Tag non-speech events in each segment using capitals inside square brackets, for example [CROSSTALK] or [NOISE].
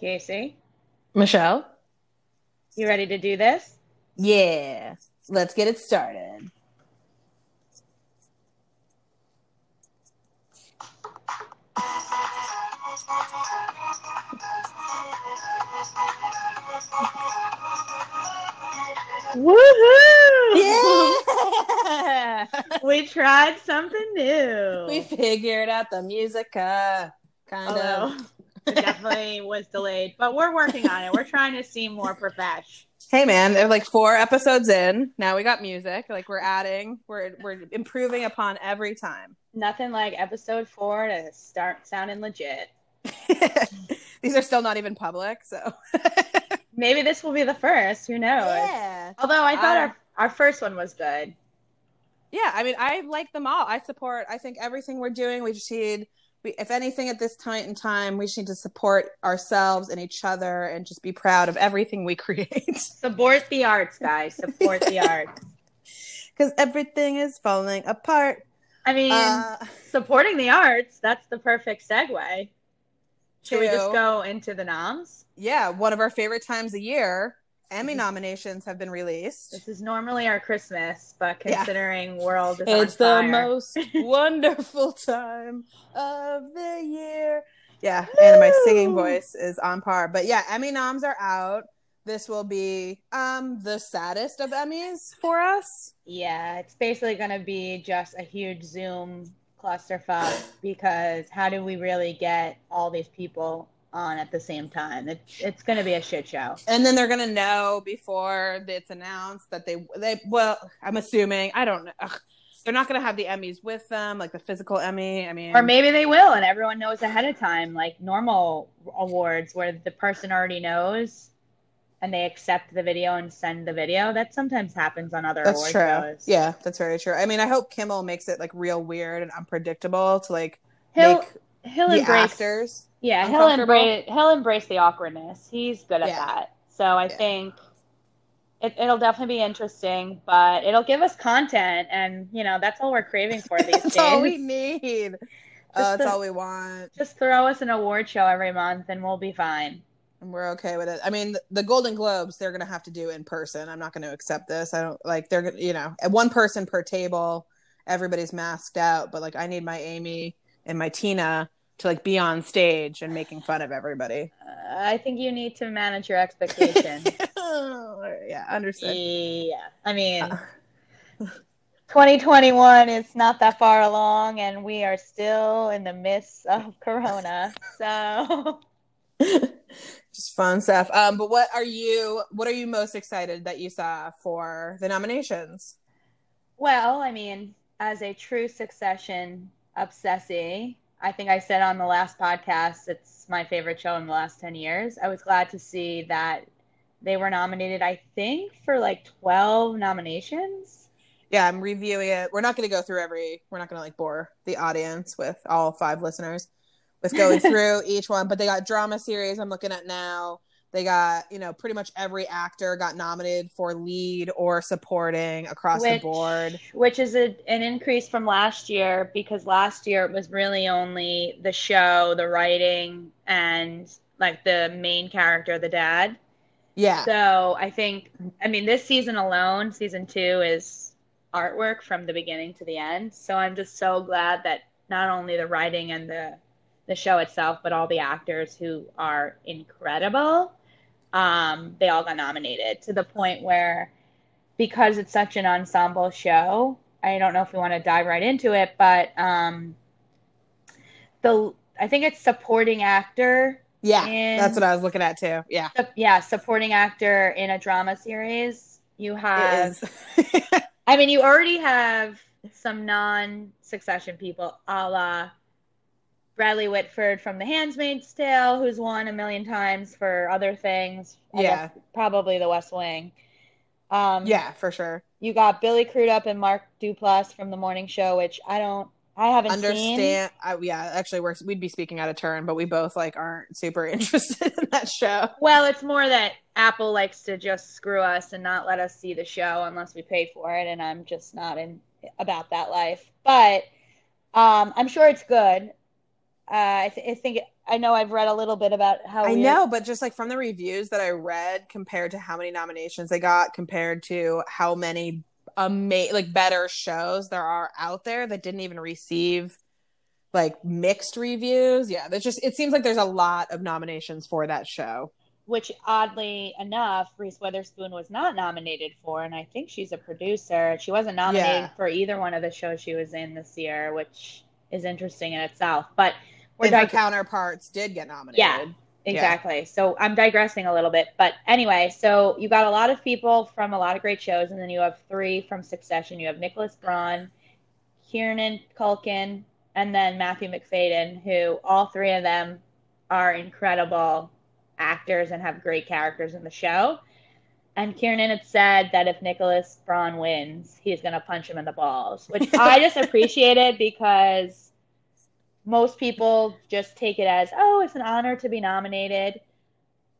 Casey, Michelle? you ready to do this? Yeah. Let's get it started. Woohoo! Yeah. [LAUGHS] we tried something new. we figured out the musica. Kind Although of. It definitely was delayed, but we're working on it. We're trying to seem more profesh. Hey man, they're like four episodes in. Now we got music. Like we're adding, we're we're improving upon every time. Nothing like episode four to start sounding legit. [LAUGHS] These are still not even public, so [LAUGHS] Maybe this will be the first. Who knows? yeah. Although I thought Uh, our, our first one was good. Yeah, I mean, I like them all. I support. I think everything we're doing. We just need, we, if anything, at this point in time, we just need to support ourselves and each other, and just be proud of everything we [LAUGHS] create. Support the arts, guys. Support the [LAUGHS] arts. Because everything is falling apart. I mean, Uh, supporting the arts, that's the perfect segue. Should we just go into the noms? Yeah, one of our favorite times a year. Emmy nominations have been released. This is normally our Christmas, but Yeah. considering world is It's the fire, most [LAUGHS] wonderful time of the year. Yeah, and my singing voice is on par. But yeah, Emmy noms are out. This will be um the saddest of Emmys for us. yeah, it's basically going to be just a huge Zoom clusterfuck because how do we really get all these people on at the same time? It's it's going to be a shit show. And then they're gonna know before it's announced that they they well, I'm assuming I don't know. Ugh, they're not gonna have the Emmys with them, like the physical Emmy. I mean, Or maybe they will, and everyone knows ahead of time, like normal awards where the person already knows and they accept the video and send the video. That sometimes happens on other That's award true. shows. Yeah, that's very true. I mean, I hope Kimmel makes it like real weird and unpredictable to like He'll make he'll the embrace actors. Yeah, he'll embrace he'll embrace the awkwardness. He's good at Yeah. that. So I Yeah. think it, it'll definitely be interesting, but it'll give us content, and you know that's all we're craving for [LAUGHS] these That's days. all we need. [LAUGHS] Oh, Just that's all we want, Just throw us an award show every month, and we'll be fine. and we're okay with it. I mean, the, the Golden Globes they're gonna have to do in person. I'm not gonna accept this. I don't like they're gonna, you know, one person per table. Everybody's masked out, but like I need my Amy and my Tina to like be on stage and making fun of everybody. Uh, I think you need to manage your expectations. [LAUGHS] yeah, understood. yeah, I mean, Uh. [LAUGHS] 2021 is not that far along, and we are still in the midst of Corona. So. [LAUGHS] just fun stuff. Um, but what are you? What are you most excited that you saw for the nominations? Well, I mean, as a true Succession obsessee, I think I said on the last podcast it's my favorite show in the last 10 years. I was glad to see that they were nominated, I think, for like 12 nominations. Yeah, I'm reviewing it. We're not going to go through every. We're not going to like bore the audience with all five listeners with going [LAUGHS] through each one. But they got drama series. I'm looking at now. They got you know pretty much every actor got nominated for lead or supporting across which, the board. Which is a, an increase from last year because last year it was really only the show, the writing, and like the main character, the dad. Yeah, So I think, I mean, this season alone, season two, is artwork from the beginning to the end. So I'm just so glad that not only the writing and the the show itself, but all the actors who are incredible, um, they all got nominated to the point where, because it's such an ensemble show, I don't know if we want to dive right into it, but um, the I think it's supporting actor yeah, and- that's what I was looking at too. Yeah, Sup- yeah, supporting actor in a drama series. You have. [LAUGHS] I mean, you already have some non-succession people, a la Bradley Whitford from The Handmaid's Tale, who's won a million times for other things. I Yeah. probably The West Wing. Um, yeah, for sure. you got Billy Crudup and Mark Duplass from The Morning Show, which I don't, I haven't seen. Understand? I, yeah, actually, we're we'd be speaking out of turn, but we both like aren't super [LAUGHS] interested in that show. Well, it's more that Apple likes to just screw us and not let us see the show unless we pay for it, and I'm just not in about that life. But um, I'm sure it's good. Uh, I, th- I think I know I've read a little bit about how I weird- know, but just like from the reviews that I read, compared to how many nominations they got, compared to how many ama- like better shows there are out there that didn't even receive like mixed reviews. Yeah, there's just it seems like there's a lot of nominations for that show. which oddly enough, Reese Witherspoon was not nominated for, and I think she's a producer. She wasn't nominated Yeah. for either one of the shows she was in this year, which is interesting in itself. But And her dig- counterparts did get nominated. Yeah. exactly. So I'm digressing a little bit, but anyway, so you got a lot of people from a lot of great shows, and then you have three from Succession. You have Nicholas Braun, Kieran Culkin, and then Matthew Macfadyen, who all three of them are incredible actors and have great characters in the show. And Kieran had said that if Nicholas Braun wins, he's going to punch him in the balls, which I just [LAUGHS] appreciated because most people just take it as, oh, it's an honor to be nominated.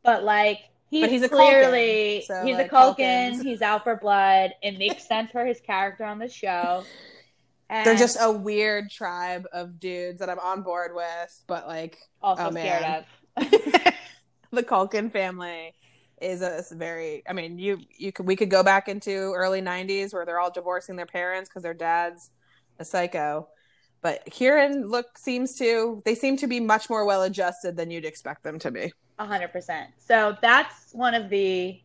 But like, he's, But he's a clearly Culkin, so, he's like, a Culkin. Culkins. He's out for blood. It makes [LAUGHS] sense for his character on the show. They're just a weird tribe of dudes that I'm on board with, but like also oh, scared of. [LAUGHS] the Culkin family is a very I mean, you you could we could go back into early 90s where they're all divorcing their parents cuz their dad's a psycho. But Kieran look seems to they seem to be much more well adjusted than you'd expect them to be. A hundred percent. So that's one of the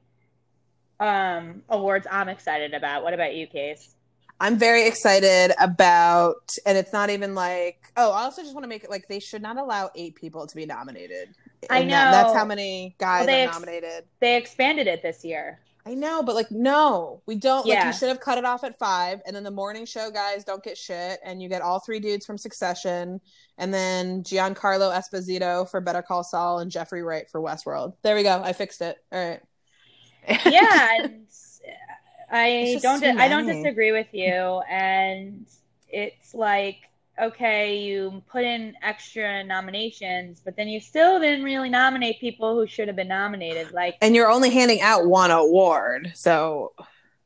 um awards I'm excited about. What about you, Case? I'm very excited about, and it's not even like, oh, I also just want to make it like they should not allow eight people to be nominated. I know. that- that's how many guys Well, they are ex- nominated. They expanded it this year. I know, but like, no, we don't. Like, you should have cut it off at five, and then the morning show guys don't get shit, and you get all three dudes from Succession, and then Giancarlo Esposito for Better Call Saul and Jeffrey Wright for Westworld. There we go. I fixed it. All right. Yeah, [LAUGHS] I don't I don't disagree with you. And it's like okay, you put in extra nominations, but then you still didn't really nominate people who should have been nominated. Like and you're only handing out one award, so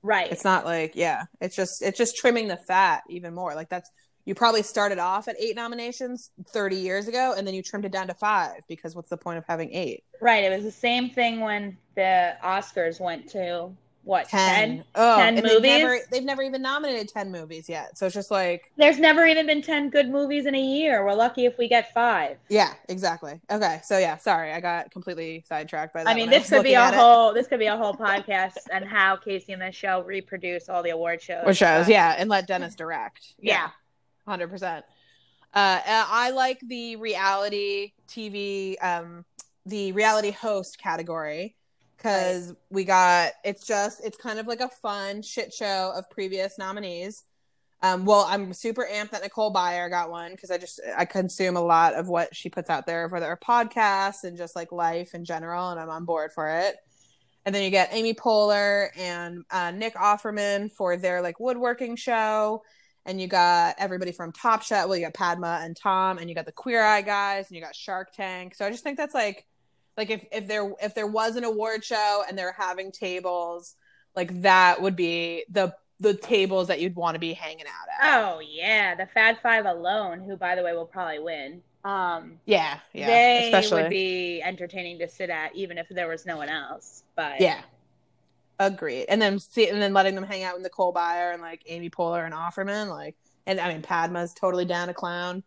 right. it's not like yeah it's just it's just trimming the fat even more like that's you probably started off at eight nominations 30 years ago and then you trimmed it down to five because what's the point of having eight Right. It was the same thing when the Oscars went to what 10 10? oh 10 and movies? they've never, they've never even nominated 10 movies yet so it's just like There's never even been 10 good movies in a year. We're lucky if we get five. yeah exactly okay so yeah sorry i got completely sidetracked by that I mean, this was could be a at it. whole this could be a whole [LAUGHS] podcast and how Casey and the show reproduce all the award shows. or shows yeah and let dennis direct [LAUGHS] Yeah. 100% uh i like the reality tv um the reality host category because we got it's just it's kind of like a fun shit show of previous nominees. Um well i'm super amped that nicole Byer got one because i just i consume a lot of what she puts out there for their podcasts and just like life in general and i'm on board for it. And then you get amy poehler and uh, nick offerman for their like woodworking show. And you got everybody from top chef well you got padma and tom and you got the queer eye guys and you got shark tank. So i just think that's like like if, if there if there was an award show and they're having tables like that would be the the tables that you'd want to be hanging out at. Oh yeah, the Fab Five alone, who by the way will probably win. Um, yeah yeah they especially. would be entertaining to sit at, even if there was no one else. But yeah. Agreed. And then see and then letting them hang out with nicole Byer and like amy poehler and offerman like and i mean padma's totally down to clown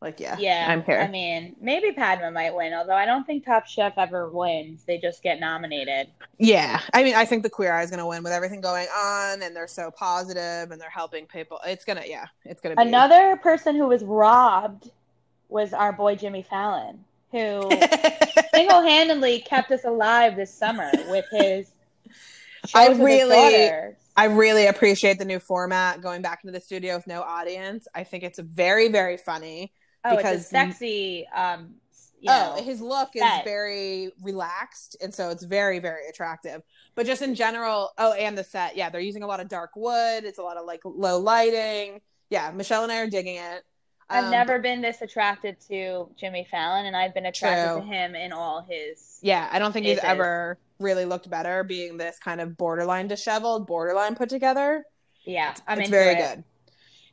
like yeah yeah, i'm here I mean, maybe Padma might win, although I don't think Top Chef ever wins. They just get nominated. Yeah, I mean, I think the Queer Eye is going to win with everything going on, and they're so positive, and they're helping people. It's gonna, yeah, it's gonna be Another person who was robbed was our boy Jimmy Fallon, who [LAUGHS] single-handedly kept us alive this summer with his [LAUGHS] I really- I really appreciate the new format, going back into the studio with no audience. I think it's very, very funny. Oh, because- it's a sexy. Um, you know, oh, his look is very relaxed, and so it's very, very attractive. But just in general, oh, and the set, yeah, they're using a lot of dark wood. It's a lot of like low lighting. Yeah, Michelle and I are digging it. I've Um, never been this attracted to Jimmy Fallon, and I've been attracted True. to him in all his. Yeah, I don't think he's ever really looked better being this kind of borderline disheveled, borderline put together. Yeah, I'm it's into very it. good.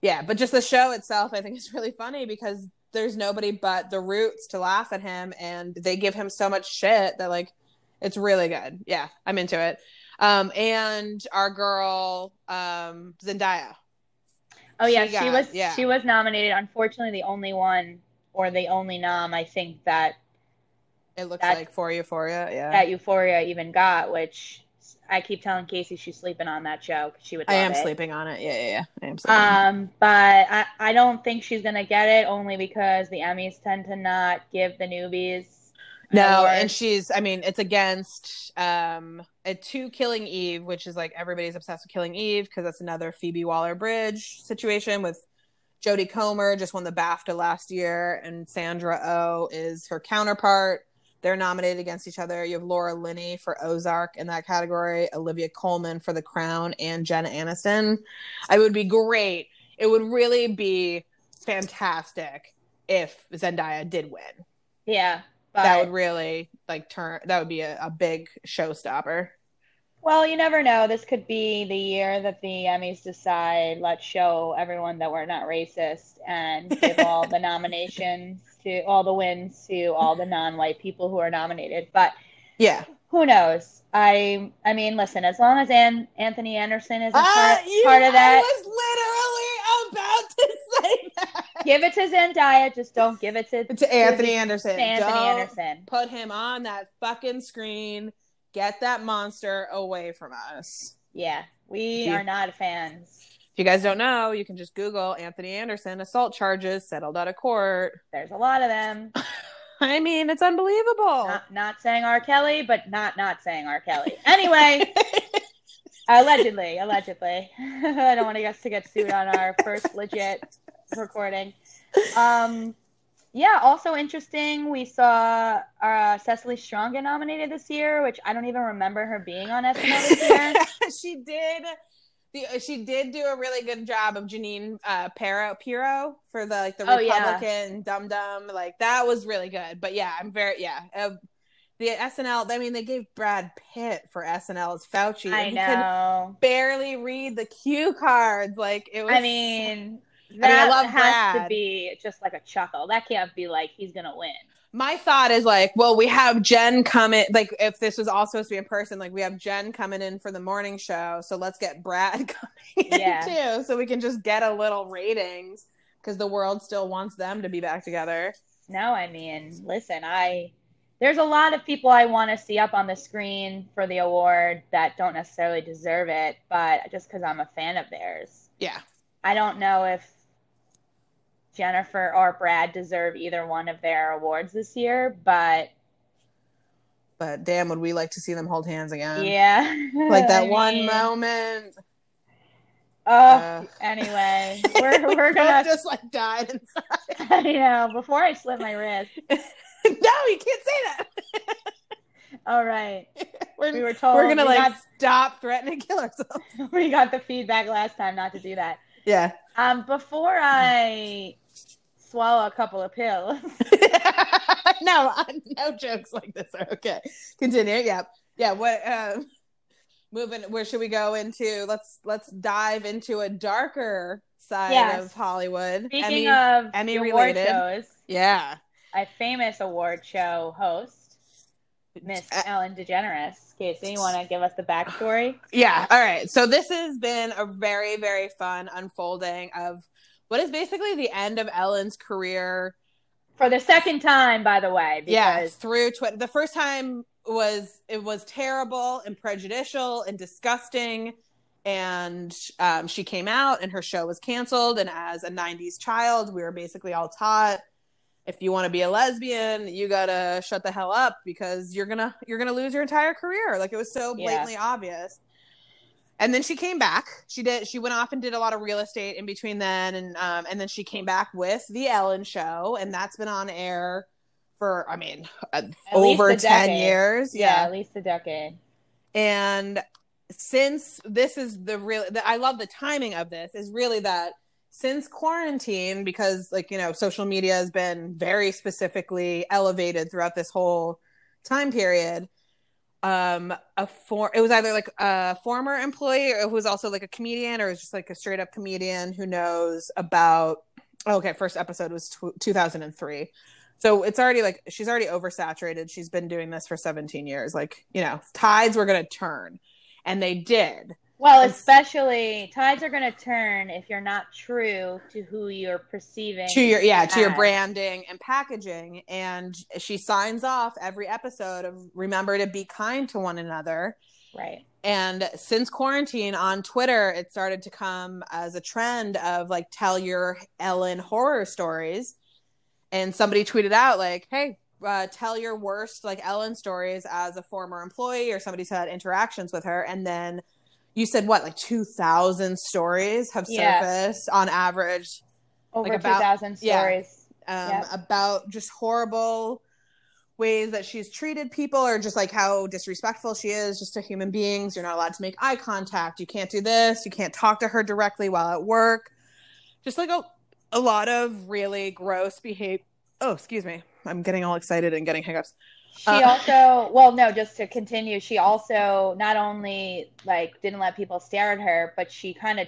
Yeah, but just the show itself, I think is really funny because there's nobody but the Roots to laugh at him, and they give him so much shit that like it's really good. Yeah, I'm into it. Um, and our girl um, Zendaya. Oh yeah, She she, was yeah. she was nominated. Unfortunately, the only one or the only nom I think that It looks That's- like for Euphoria. Yeah, that Euphoria even got, which I keep telling Casey she's sleeping on that show 'cause she would. I am it. sleeping on it. Yeah, yeah, yeah. I am sleeping. Um, but I, I don't think she's gonna get it only because the Emmys tend to not give the newbies. No, award. and she's I mean, it's against um a two Killing Eve, which is like everybody's obsessed with Killing Eve because that's another Phoebe Waller Bridge situation with Jodie Comer just won the BAFTA last year and Sandra Oh is her counterpart. They're nominated against each other. You have Laura Linney for Ozark in that category, Olivia Colman for The Crown, and Jenna Aniston. I would be great. It would really be fantastic if Zendaya did win yeah, but that would really like turn that would be a, a big showstopper well, you never know. This could be the year that the Emmys decide let's show everyone that we're not racist and give all the [LAUGHS] nominations to all the wins to all the non-white people who are nominated. But yeah who knows? I I mean, listen, as long as An- Anthony Anderson is a ah, part, you- part of that, i was literally about to say that give it to Zendaya. Just don't give it to, to anthony anderson to Anthony Don't Anderson. put him on that fucking screen get that monster away from us Yeah, we Yeah. are not fans. If you guys don't know you can just google anthony anderson assault charges settled out of court There's a lot of them. [LAUGHS] i mean it's unbelievable Not, not saying R. Kelly, but not not saying R. Kelly. Anyway, [LAUGHS] allegedly, allegedly. [LAUGHS] I don't want us to get sued on our first legit recording. Um, yeah. Also interesting. We saw uh, Cecily Strong get nominated this year, which I don't even remember her being on SNL this year. she did she did do a really good job of Jeanine uh Pero Pirro for the like the Oh, yeah. Republican Dum Dum like that was really good but yeah I'm very yeah uh, the SNL I mean they gave Brad Pitt for SNL as Fauci I and he could know. barely read the cue cards like it was I mean, I that love has to be just like a chuckle. That can't be like he's gonna win. My thought is like, well, we have Jen coming. Like, if this was all supposed to be in person, like we have Jen coming in for the morning show, so let's get Brad [LAUGHS] coming Yeah. in too, so we can just get a little ratings because the world still wants them to be back together. No, I mean, listen, I there's a lot of people I want to see up on the screen for the award that don't necessarily deserve it, but just because I'm a fan of theirs. Yeah, I don't know if Jennifer or Brad deserve either one of their awards this year, but but damn, would we like to see them hold hands again? yeah. like that [LAUGHS] I one mean, moment. Oh, Uh, anyway, [LAUGHS] we're we're gonna. just like died inside. [LAUGHS] I know. Before I slit my wrist. no, you can't say that. All right. We're, We were told we're gonna we like got- stop threatening to kill ourselves. we got the feedback last time not to do that. Yeah. Um, before I swallow a couple of pills, [LAUGHS] [LAUGHS] no, [LAUGHS] no jokes like this are okay. Continue. Yeah, yeah. What? Uh, moving. Where should we go into? Let's let's dive into a darker side Yes. of Hollywood. speaking Emmy- of Emmy award related. shows, yeah, a famous award show host, Miss Uh, Ellen DeGeneres. Casey, you want to give us the backstory? yeah. All right. So this has been a very very fun unfolding of what is basically the end of Ellen's career. For the second time, by the way, yeah because through twitter the first time was it was terrible and prejudicial and disgusting and um, she came out and her show was canceled and as a 90s child we were basically all taught if you want to be a lesbian you gotta shut the hell up because you're gonna you're gonna lose your entire career like it was so Yeah. blatantly obvious and then she came back she did she went off and did a lot of real estate in between then and um, and then she came back with the ellen show and that's been on air for i mean uh, over 10 decade. years yeah, at least a decade. and since this is the real the, i love the timing of this is really that since quarantine because like you know social media has been very specifically elevated throughout this whole time period um a for it was either like a former employee who was also like a comedian or it was just like a straight up comedian who knows about okay, first episode was tw 2003. So it's already like she's already oversaturated. She's been doing this for 17 years. Like, you know, tides were going to turn and they did. Well, especially tides are going to turn if you're not true to who you're perceiving. to your yeah to your branding and packaging and she signs off every episode of remember to be kind to one another Right. and since quarantine on twitter it started to come as a trend of like tell your ellen horror stories and somebody tweeted out like hey uh, tell your worst like ellen stories as a former employee or somebody's had interactions with her and then you said what like 2000 stories have Yeah. surfaced on average Over Like about- 2,000 yeah. stories. um, Yep. about just horrible ways that she's treated people or just like how disrespectful she is just to human beings. You're not allowed to make eye contact. You can't do this. You can't talk to her directly while at work. Just like a, a lot of really gross behavior. Oh, excuse me. I'm getting all excited and getting hiccups. She Uh, also, well, no, just to continue, she also not only like didn't let people stare at her, but she kind of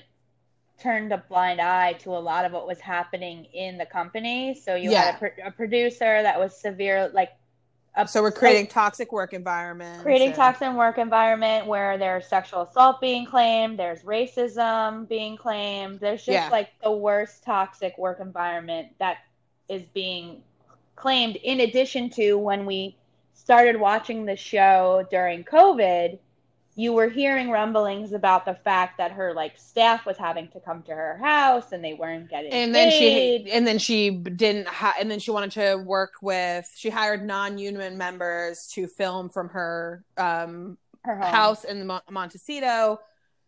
turned a blind eye to a lot of what was happening in the company. So you Yeah. had a, pro- a producer that was severe, like a, So we're creating toxic work environment. creating and- toxic work environment where there's sexual assault being claimed, there's racism being claimed, there's just Yeah. like the worst toxic work environment that is being claimed. In addition to when we started watching the show during COVID, you were hearing rumblings about the fact that her like staff was having to come to her house and they weren't getting and then paid. she and then she didn't ha- and then she wanted to work with she hired non-union members to film from her um her home. house in Mon- Montecito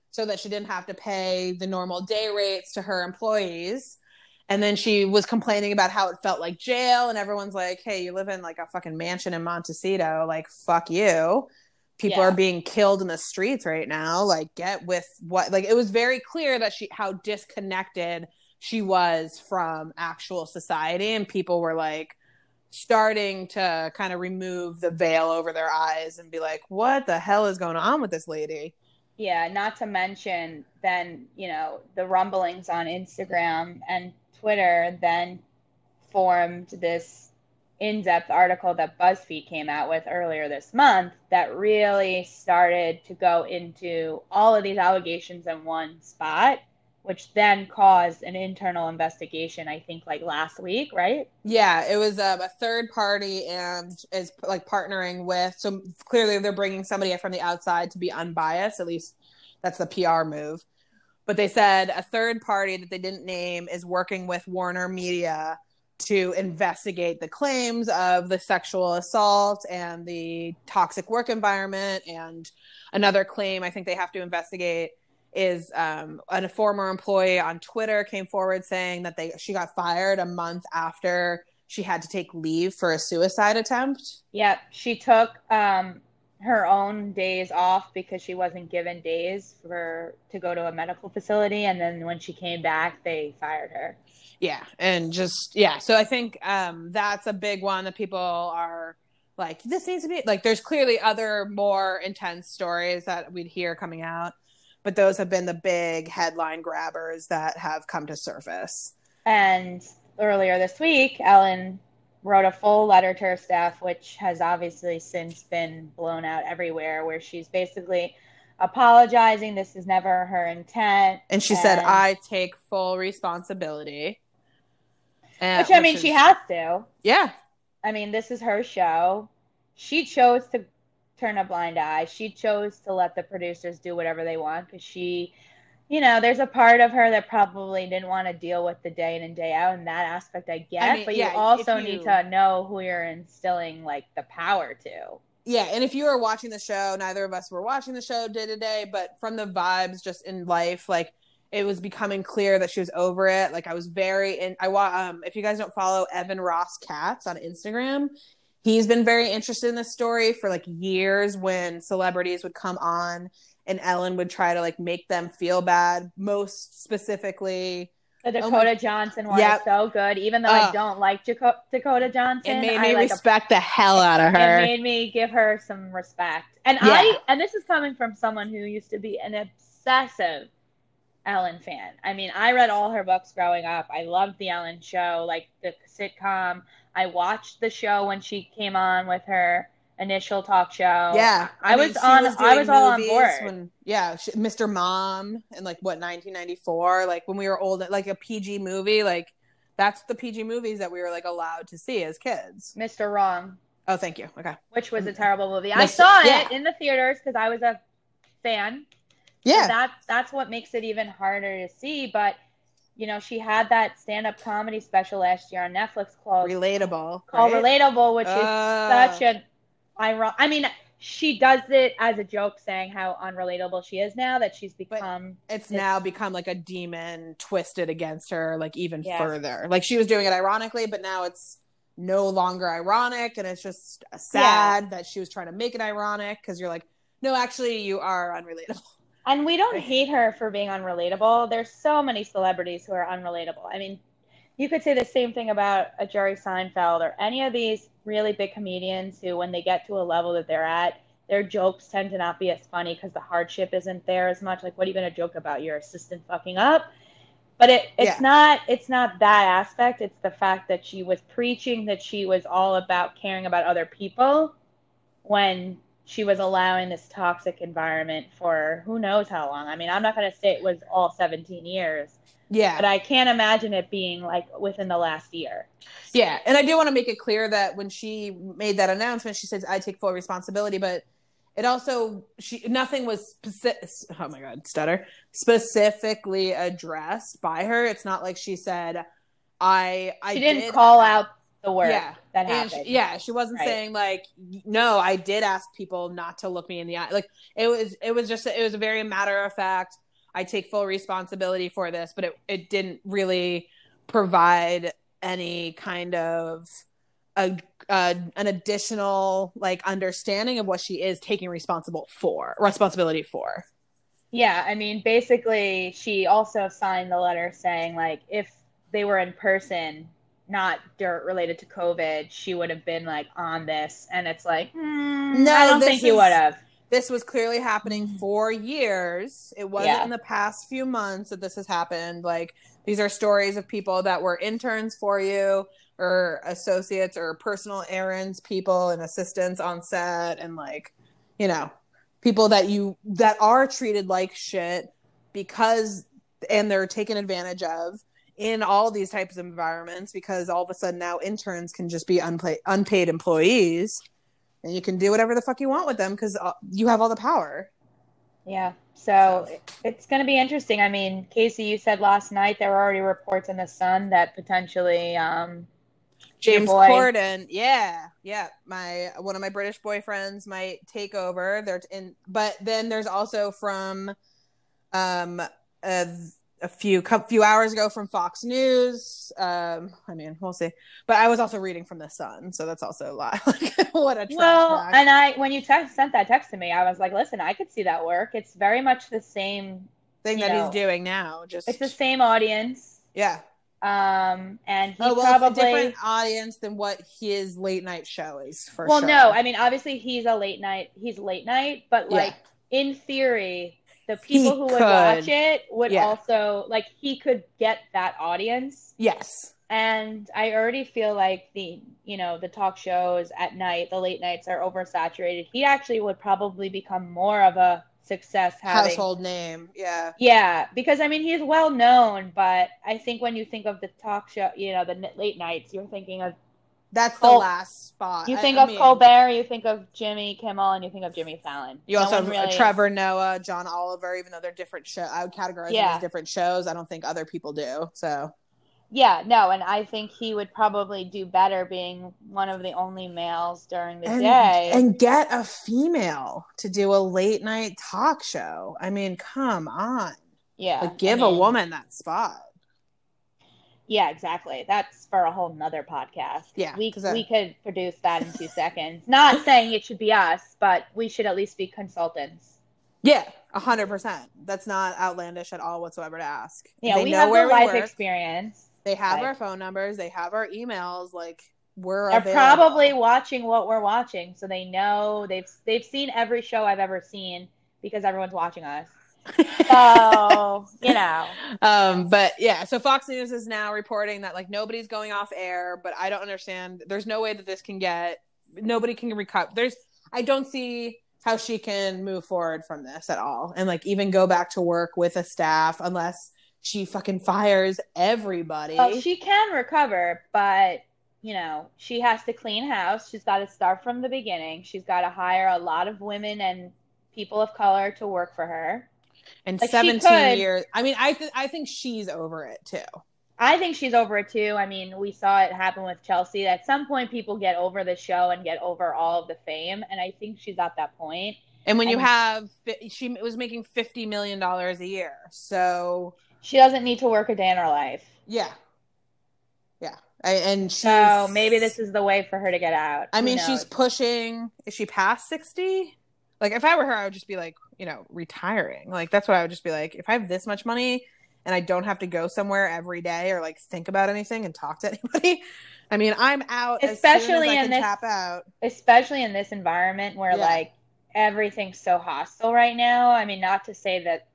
so that she didn't have to pay the normal day rates to her employees. And then she was complaining about how it felt like jail, and everyone's like, "Hey, you live in like a fucking mansion in Montecito. Like, fuck you. People Yeah. are being killed in the streets right now. Like, get with what? Like, it was very clear that she how disconnected she was from actual society, and people were like, starting to kind of remove the veil over their eyes and be like, what the hell is going on with this lady? Yeah, not to mention then, you know, the rumblings on Instagram and Twitter then formed this in-depth article that BuzzFeed came out with earlier this month that really started to go into all of these allegations in one spot, which then caused an internal investigation, I think like last week, right? Yeah, it was um, a third party and is like partnering with. So clearly, they're bringing somebody from the outside to be unbiased. At least that's the PR move. But they said a third party that they didn't name is working with Warner Media to investigate the claims of the sexual assault and the toxic work environment. And another claim I think they have to investigate is um, a former employee on Twitter came forward saying that they she got fired a month after she had to take leave for a suicide attempt. Yep, she took um, her own days off because she wasn't given days for to go to a medical facility, and then when she came back, they fired her. Yeah, and just yeah, so I think um, that's a big one that people are like this needs to be like. There's clearly other more intense stories that we'd hear coming out, but those have been the big headline grabbers that have come to surface. And earlier this week, Ellen wrote a full letter to her staff, which has obviously since been blown out everywhere, where she's basically apologizing. This is never her intent. And she said, "I take full responsibility." And- which I mean, is- she has to. yeah, I mean, this is her show. She chose to turn a blind eye. She chose to let the producers do whatever they want because she, you know, there's a part of her that probably didn't want to deal with the day in and day out, and that aspect I get. I mean, but yeah, you also you- need to know who you're instilling like the power to. yeah. And if you were watching the show, neither of us were watching the show day to day, but from the vibes just in life, like it was becoming clear that she was over it. Like I was very in. I want um. If you guys don't follow Evan Ross Katz on Instagram, he's been very interested in this story for like years. When celebrities would come on and Ellen would try to like make them feel bad, most specifically. The Oh Dakota my- Johnson one Yep. is so good, even though I don't like Jaco- Dakota Johnson. It made I me like respect the hell out of her. It made me give her some respect. And Yeah. I and this is coming from someone who used to be an obsessive Ellen fan. I mean, I read all her books growing up. I loved the Ellen show, like the sitcom. I watched the show when she came on with her initial talk show. Yeah, I, was she on. I was all on board. When, yeah, she, Mr. Mom in like what 1994, like when we were old, like a PG movie, like that's the PG movies that we were like allowed to see as kids. Mr. Wrong, Oh, thank you. Okay. which was a terrible movie. I saw yeah. it in the theaters because I was a fan. Yeah. that that's what makes it even harder to see. But you know, she had that stand-up comedy special last year on Netflix called Relatable. called right? Relatable, which is Uh, such an I mean, she does it as a joke, saying how unrelatable she is now that she's become. it's now become like a demon twisted against her like even Yeah. further like she was doing it ironically but now it's no longer ironic and it's just sad that she was trying to make it ironic because you're like no actually you are unrelatable And we don't hate her for being unrelatable. There's so many celebrities who are unrelatable. I mean, you could say the same thing about a Jerry Seinfeld or any of these really big comedians who, when they get to a level that they're at, their jokes tend to not be as funny because the hardship isn't there as much. Like, what are you going to joke about? Your assistant fucking up? But it, it's Yeah. not it's not that aspect. It's the fact that she was preaching that she was all about caring about other people when she was allowing this toxic environment for who knows how long. I mean, I'm not going to say it was all 17 years, yeah but I can't imagine it being like within the last year. Yeah, and I do want to make it clear that when she made that announcement, she says, "I take full responsibility," but it also she nothing was speci- oh my god stutter specifically addressed by her. It's not like she said, "I I She didn't did- call out the word Yeah, that happened. she, yeah, she wasn't Right. saying like, "No, I did ask people not to look me in the eye." Like it was it was just it was a very matter of fact. I take full responsibility for this, but it it didn't really provide any kind of a, uh, an additional like understanding of what she is taking responsible for responsibility for. Yeah, I mean, basically, she also signed the letter saying, like, if they were in person, not dirt related to COVID, she would have been like on this. And it's like, hmm, No, I don't think you would have. This was clearly happening mm-hmm. for years. It wasn't Yeah. in the past few months that this has happened. Like these are stories of people that were interns for you or associates or personal errands people and assistants on set and like, you know, people that you that are treated like shit because and they're taken advantage of in all these types of environments because all of a sudden now interns can just be unpaid unpaid employees and you can do whatever the fuck you want with them because you have all the power. Yeah. So it's going to be interesting. I mean, Casey, you said last night there were already reports in the Sun that potentially, um, James boy. Corden, yeah, yeah. My one of my British boyfriends might take over. They're in, but then there's also from, um, a, a few few hours ago from Fox News. Um, I mean, we'll see. But I was also reading from the Sun, so that's also a lot. [LAUGHS] what a trash well, and I, when you text, sent that text to me, I was like, listen, I could see that work. It's very much the same, thing that know, he's doing now. Just it's the same audience. yeah. Um, and he Oh well, probably, different audience than what his late night show is for well, sure. no, I mean, obviously he's a late night, he's late night, but Yeah. like in theory, the people He who would could. watch it would Yeah. also like he could get that audience. yes, And I already feel like the, you know, the talk shows at night, the late nights are oversaturated. He actually would probably become more of a success having household name. Yeah. Yeah, because I mean he's well known, but I think when you think of the talk show, you know, the late nights, you're thinking of That's the Col- last spot. you think I of mean, Colbert, you think of Jimmy Kimmel, and you think of Jimmy Fallon. You No also have uh, really- Trevor Noah, John Oliver, even though they're different show. I would categorize them as different shows. I don't think other people do. So Yeah, no, and I think he would probably do better being one of the only males during the and, day. and get a female to do a late night talk show. I mean, come on. yeah, Like give I a mean, woman that spot. Yeah, exactly. That's for a whole nother podcast. Yeah, we that- we could produce that in two [LAUGHS] seconds. Not saying it should be us, but we should at least be consultants. Yeah, a hundred percent. That's not outlandish at all whatsoever to ask. Yeah, they we know have where we life work. experience. They have Like- our phone numbers. They have our emails. Like we're They're available. probably watching what we're watching, so they know they've they've seen every show I've ever seen because everyone's watching us. So, you know. [LAUGHS] Um, but yeah, so Fox News is now reporting that like nobody's going off air, but I don't understand. There's no way that this can get nobody can recover. There's I don't see how she can move forward from this at all and like even go back to work with a staff unless she fucking fires everybody. Well, she can recover, but you know, she has to clean house. She's got to start from the beginning. She's got to hire a lot of women and people of color to work for her. And like, 17 years. I mean, I th- I think she's over it too. I think she's over it too. I mean, we saw it happen with Chelsea. At some point, people get over the show and get over all of the fame, and I think she's at that point. And when you have she was making 50 million dollars a year. So, She doesn't need to work a day in her life. yeah. Yeah. I, and she's So maybe this is the way for her to get out. I Who mean, she's pushing. Is she past sixty? Like, if I were her, I would just be like, you know, retiring. Like, that's what I would just be like. If I have this much money and I don't have to go somewhere every day or like think about anything and talk to [LAUGHS] anybody, I mean, I'm out. as soon as Especially I in this- tap out. especially in this environment where Yeah. like everything's so hostile right now. I mean, not to say that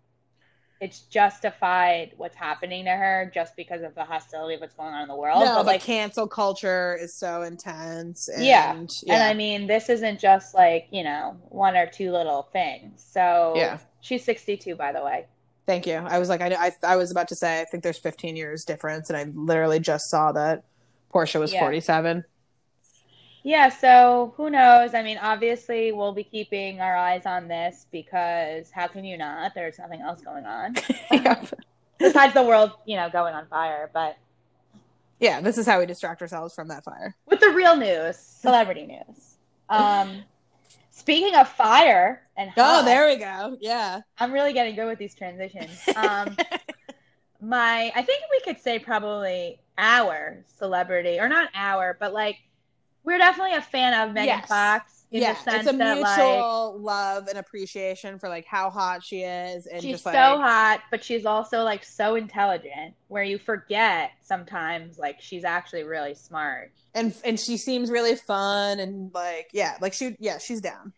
it's justified what's happening to her just because of the hostility of what's going on in the world. no, but like, cancel culture is so intense. And, Yeah. yeah, and I mean, this isn't just like you know one or two little things. So Yeah. she's sixty-two, by the way. Thank you. I was like, I, I, I was about to say, I think there's 15 years difference, and I literally just saw that Portia was Yeah. 47. Yeah, so who knows? I mean, obviously, we'll be keeping our eyes on this because how can you not? There's nothing else going on [LAUGHS] [LAUGHS] besides the world, you know, going on fire. But yeah, this is how we distract ourselves from that fire. with the real news, celebrity news. Um, speaking of fire and Oh, hot, there we go. Yeah. I'm really getting good with these transitions. [LAUGHS] Um, my, I think we could say probably our celebrity, or not our, but like we're definitely a fan of Megan Yes. Fox in yeah, the sense it's a that like mutual love and appreciation for like how hot she is, and she's just so like hot, but she's also like so intelligent, where you forget sometimes like she's actually really smart. and and she seems really fun and like yeah, like she yeah she's down.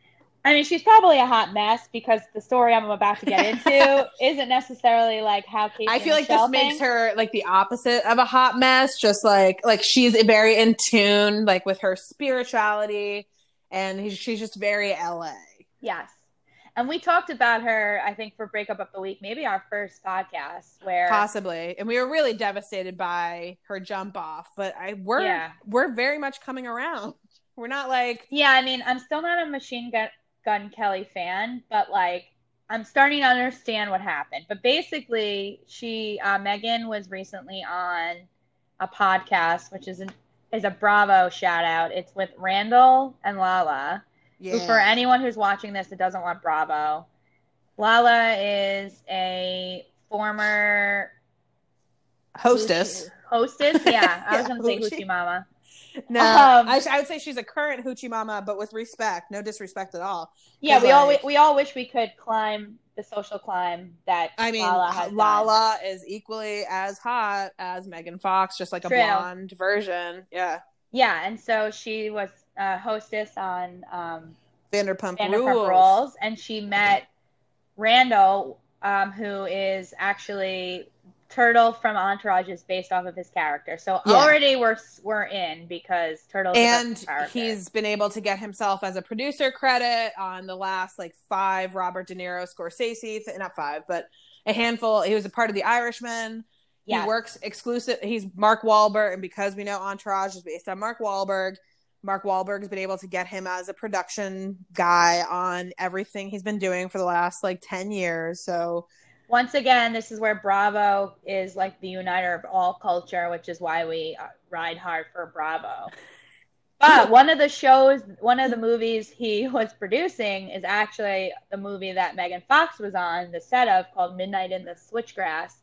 I mean, she's probably a hot mess because the story I'm about to get into [LAUGHS] isn't necessarily like how Casey I feel like this makes her like the opposite of a hot mess. Just like like she's very in tune like with her spirituality, and he, she's just very LA. Yes. And we talked about her, I think, for Breakup of the Week, maybe our first podcast, where Possibly, and we were really devastated by her jump off. But I we're Yeah. we're very much coming around. We're not like Yeah, I mean, I'm still not a Machine Gun, Gun Kelly fan, but like, I'm starting to understand what happened. But basically, she, uh, Megan, was recently on a podcast, which is an, is a Bravo shout out. It's with Randall and Lala. Who, yeah. for anyone who's watching this that doesn't want Bravo, Lala is a former hostess. Hostess, yeah. I was [LAUGHS] gonna say. Hoochie Mama. No, Um, I, I would say she's a current hoochie mama, but with respect, no disrespect at all. Yeah, we all like- we all wish we could climb the social climb that I mean, Lala. Lala is equally as hot as Megan Fox, just like a blonde version. Yeah, Yeah, and so she was a hostess on um, Vanderpump, Vanderpump Rules. Rules, and she met Randall, um, who is actually Turtle from Entourage, is based off of his character. So Yeah. already we're we're in because Turtle and he's been able to get himself as a producer credit on the last like five Robert De Niro Scorsese, th- not five, but a handful. He was a part of The Irishman. Yes. He works exclusive. He's Mark Wahlberg, and because we know Entourage is based on Mark Wahlberg, Mark Wahlberg has been able to get him as a production guy on everything he's been doing for the last like ten years. So once again, this is where Bravo is like the uniter of all culture, which is why we uh, ride hard for Bravo. But one of the shows, one of the movies he [LAUGHS] was producing is actually the movie that Megan Fox was on the set of called Midnight in the Switchgrass,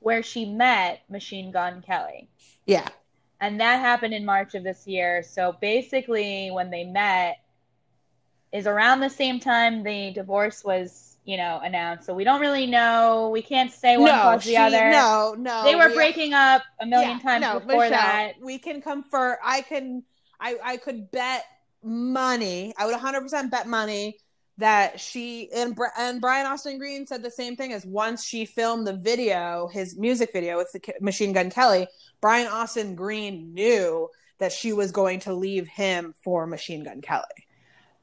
where she met Machine Gun Kelly. yeah, And that happened in March of this year. So basically, when they met, is around the same time the divorce was, you know, announced. So we don't really know. We can't say one no, plus the she- other. no, no, they were we- breaking up a million Yeah, times no, before Michelle, that. We can confer. I can. I I could bet money. I would 100 percent bet money that she and and Brian Austin Green said the same thing as once she filmed the video, his music video with the Machine Gun Kelly, Brian Austin Green knew that she was going to leave him for Machine Gun Kelly.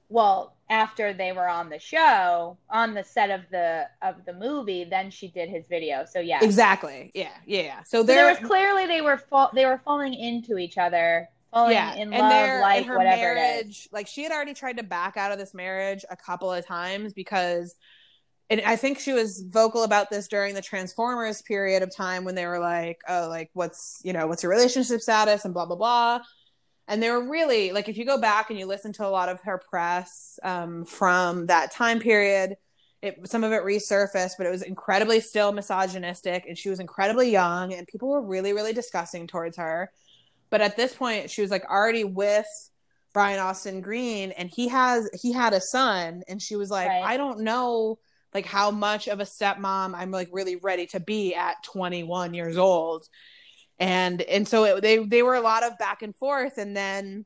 Well, after they were on the show, on the set of the of the movie, then she did his video. So yeah, Exactly. Yeah. Yeah. yeah. So So there was clearly they were fall, they were falling into each other, falling yeah, in and love, their like and her whatever marriage, like she had already tried to back out of this marriage a couple of times because, and I think she was vocal about this during the Transformers period of time when they were like, oh, like what's you know what's your relationship status and blah blah blah, and they were really like if you go back and you listen to a lot of her press um, from that time period. It, some of it resurfaced, but it was incredibly still misogynistic, and she was incredibly young, and people were really, really disgusting towards her but at this point she was like already with Brian Austin Green and he has he had a son and she was like Right. I don't know like how much of a stepmom I'm like really ready to be at 21 years old and and so it, they they were a lot of back and forth and then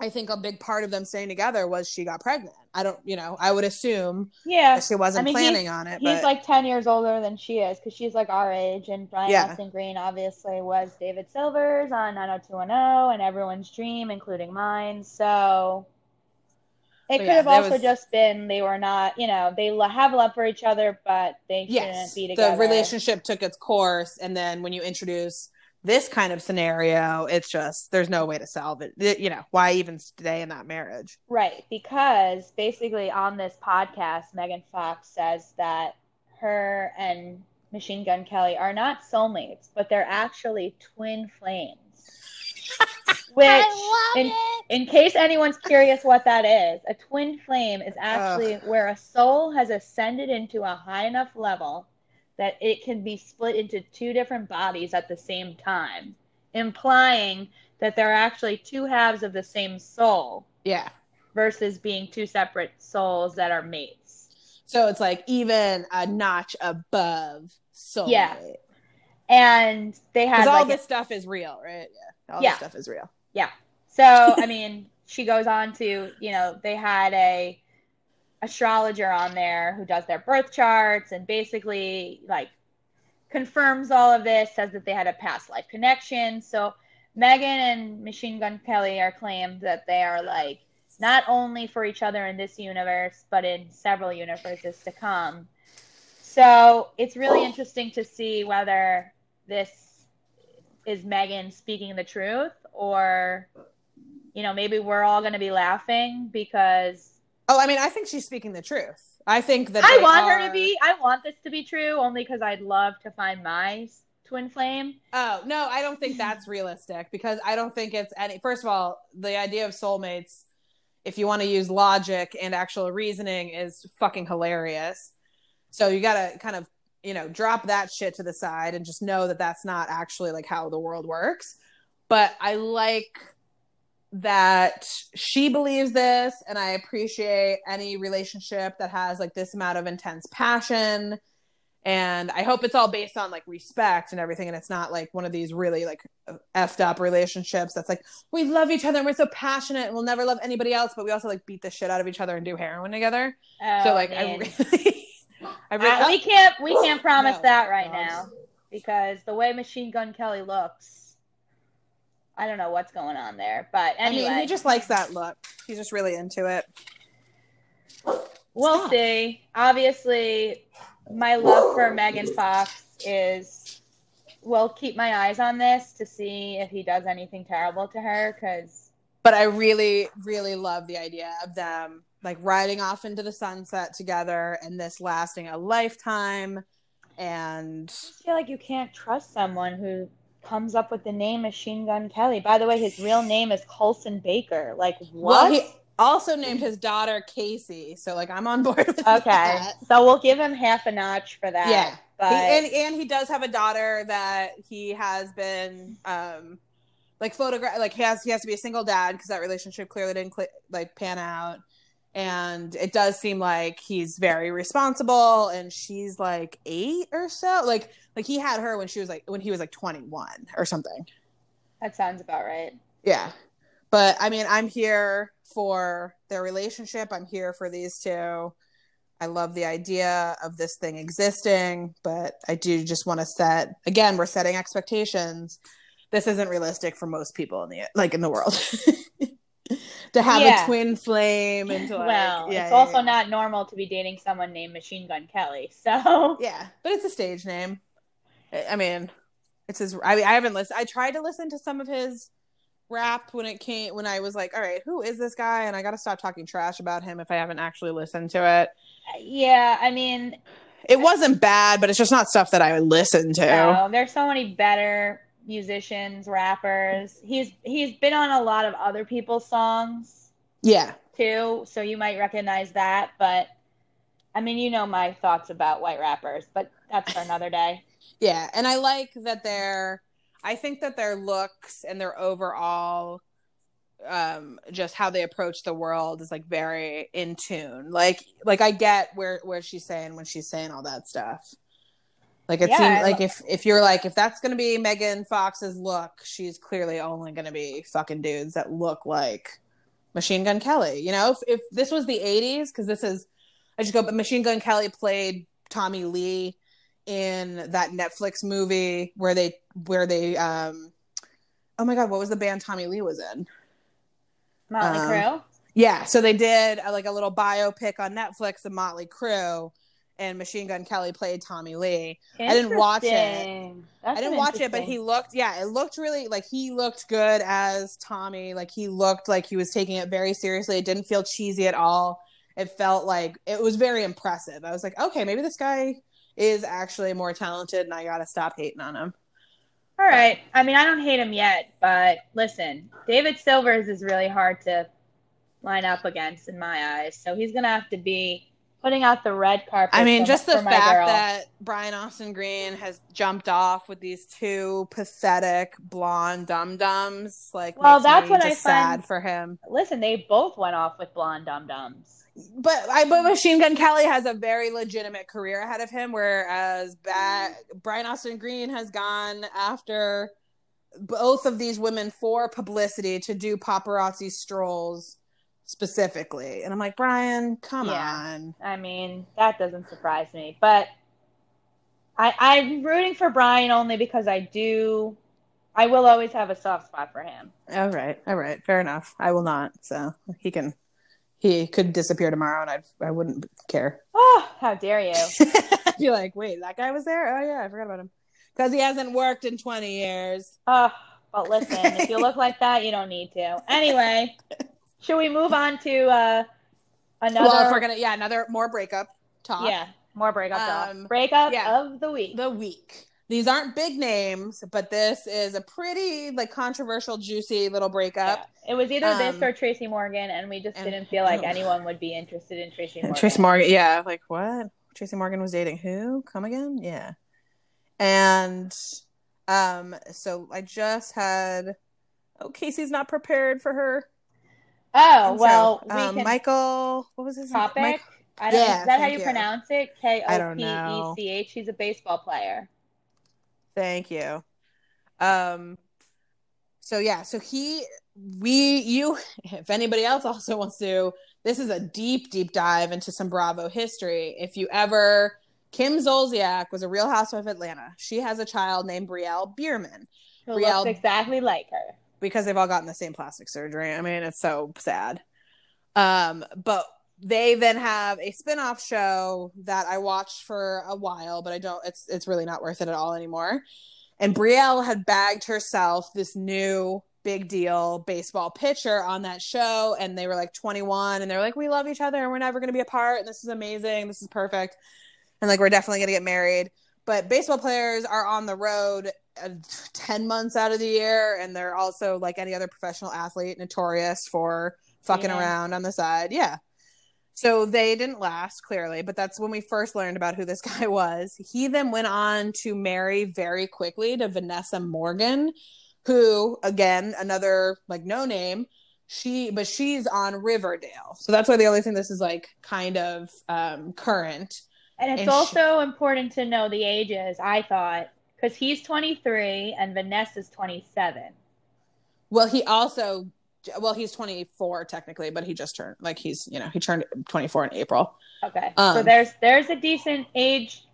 I think a big part of them staying together was she got pregnant. I don't, you know, I would assume Yeah, she wasn't I mean, planning on it, he's but like ten years older than she is because she's like our age, and Brian Yeah. Austin Green obviously was David Silvers on 90210 and everyone's dream, including mine. So it could yeah, have also was- just been they were not, you know, they have love for each other, but they yes, shouldn't be together. the relationship took its course, and then when you introduce this kind of scenario, it's just there's no way to solve it. It- You know, why even stay in that marriage? Right, because basically on this podcast, Megan Fox says that her and Machine Gun Kelly are not soulmates, but they're actually twin flames. [LAUGHS] Which, in, in case anyone's curious what that is, a twin flame is actually where a soul has ascended into a high enough level that it can be split into two different bodies at the same time, implying that they're actually two halves of the same soul Yeah. versus being two separate souls that are mates. So it's like even a notch above soulmate. Yeah. And they had Because all like a- this stuff is real, right? Yeah. All Yeah. this stuff is real. Yeah. So I mean, she goes on to, you know, they had a astrologer on there who does their birth charts and basically like confirms all of this, says that they had a past life connection. So Megan and Machine Gun Kelly are claimed that they are like not only for each other in this universe, but in several universes to come. So it's really interesting to see whether this is Megan speaking the truth or you know, maybe we're all going to be laughing because Oh, I mean, I think she's speaking the truth. I think that I want her to be. I want this to be true only because I'd love to find my twin flame. Oh no, I don't think that's realistic because I don't think it's any. First of all, the idea of soulmates, if you want to use logic and actual reasoning, is fucking hilarious. So you gotta kind of you know drop that shit to the side and just know that that's not actually like how the world works. But I like that she believes this, and I appreciate any relationship that has like this amount of intense passion and I hope it's all based on like respect and everything, and it's not like one of these really like effed up relationships that's like we love each other and we're so passionate and we'll never love anybody else, but we also like beat the shit out of each other and do heroin together. Oh, so like man. [LAUGHS] I really, I really, Uh, we can't we can't [GASPS] promise No, that right no. now because the way Machine Gun Kelly looks, I don't know what's going on there. But I anyway, mean, he just likes that look. He's just really into it. we'll Stop. see. Obviously, my love for Megan Fox is. We'll keep my eyes on this to see if he does anything terrible to her because But I really, really love the idea of them like riding off into the sunset together and this lasting a lifetime. And I feel like you can't trust someone who comes up with the name Machine Gun Kelly. By the way, his real name is Colson Baker. Like well, what? he also named his daughter Casey. So like I'm on board with okay, that. so we'll give him half a notch for that. Yeah. but He, and and he does have a daughter that he has been um like photograph like he has he has to be a single dad because that relationship clearly didn't cl- like pan out and it does seem like he's very responsible and she's like 8 or so like like he had her when she was like when he was like 21 or something that sounds about right. yeah But I mean, I'm here for their relationship. I'm here for these two. I love the idea of this thing existing, but I do just want to set again, we're setting expectations. This isn't realistic for most people in the like in the world. [LAUGHS] to have Yeah. a twin flame and to like well, yeah, it's yeah, also not normal to be dating someone named Machine Gun Kelly. [LAUGHS] So Yeah, but it's a stage name. I mean, it's his. I mean, I haven't listened. I tried to listen to some of his rap when it came when I was like, all right, who is this guy? And I got to stop talking trash about him if I haven't actually listened to it. yeah, I mean, It wasn't bad, but it's just not stuff that I would listen to. no, there's so many better musicians, rappers. He's he's been on a lot of other people's songs Yeah, too, so you might recognize that. But I mean, you know my thoughts about white rappers, but that's for another day. Yeah, and I like that their. I think that their looks and their overall um just how they approach the world is like very in tune like like i get where where she's saying when she's saying all that stuff like it Yeah, seems like if if you're like if that's gonna be megan fox's look she's clearly only gonna be fucking dudes that look like machine gun kelly you know if, if this was the 80s because this is i just go but machine gun kelly played tommy lee in that netflix movie where they where they um oh my god what was the band tommy lee was in Motley Um, Crue. yeah, so they did uh, like a little biopic on Netflix of Motley Crue, and Machine Gun Kelly played Tommy Lee. I didn't watch it. That's I didn't watch it, but he looked, yeah, it looked really like he looked good as Tommy. Like he looked like he was taking it very seriously. It didn't feel cheesy at all. It felt like it was very impressive. I was like, okay, maybe this guy is actually more talented, and I gotta stop hating on him. All right. I mean, I don't hate him yet, but listen, David Silvers is really hard to line up against in my eyes. So he's gonna have to be putting out the red carpet. I mean, just the fact that Brian Austin Green has jumped off with these two pathetic blonde dum dums, like, Well, that's what I just find- sad for him. listen, they both went off with blonde dum dums. But I, but Machine Gun Kelly has a very legitimate career ahead of him, whereas ba- Brian Austin Green has gone after both of these women for publicity to do paparazzi strolls specifically, and I'm like, Brian, come Yeah. on. I mean, that doesn't surprise me, but I, I'm rooting for Brian only because I do. I will always have a soft spot for him. All right, all right, fair enough. I will not. So he can, he could disappear tomorrow, and I'd, I wouldn't care. Oh, how dare you! [LAUGHS] [LAUGHS] Be like, wait, that guy was there? Oh yeah, I forgot about him because he hasn't worked in twenty years. Oh, but listen, if you look like that, you don't need to. Anyway, [LAUGHS] should we move on to uh, another? well, if we're gonna, yeah, another more breakup talk. yeah, more breakup talk. Um, Breakup yeah. of the week. the week. These aren't big names, but this is a pretty like controversial, juicy little breakup. Yeah. It was either this Um, or Tracy Morgan, and we just and- didn't feel like oh. anyone would be interested in Tracy Morgan. Tracy Morgan, yeah, like what? Tracy Morgan was dating who? Come again? Yeah. And um, so I just had oh Casey's not prepared for her. Oh And so, well, we um, can Michael, what was his name? topic. Mike- I don't, Yeah, is that how you you. pronounce it? K I O don't P E know. C H. He's a baseball player. Thank you. Um so yeah, so he we you [LAUGHS] if anybody else also wants to this is a deep deep dive into some Bravo history. If you ever Kim Zolciak was a real housewife of Atlanta. She has a child named Brielle Bierman Who Brielle- looks exactly like her. because they've all gotten the same plastic surgery. I mean, it's so sad. Um, but they then have a spin-off show that I watched for a while, but I don't it's it's really not worth it at all anymore. And Brielle had bagged herself this new big deal baseball pitcher on that show and they were like 21 and they're like we love each other and we're never going to be apart and this is amazing this is perfect and like we're definitely going to get married but baseball players are on the road uh, 10 months out of the year and they're also like any other professional athlete notorious for fucking Yeah. around on the side yeah so they didn't last clearly but that's when we first learned about who this [LAUGHS] guy was. He then went on to marry very quickly to vanessa morgan who again another like no name. She but she's on riverdale. So that's why the only thing this is like kind of um current. And it's And she- also important to know the ages, I thought, because he's 23 and Vanessa's 27. Well, he also well, he's 24 technically, but he just turned like he's you know he turned 24 in April. Okay, so Um, there's there's a decent age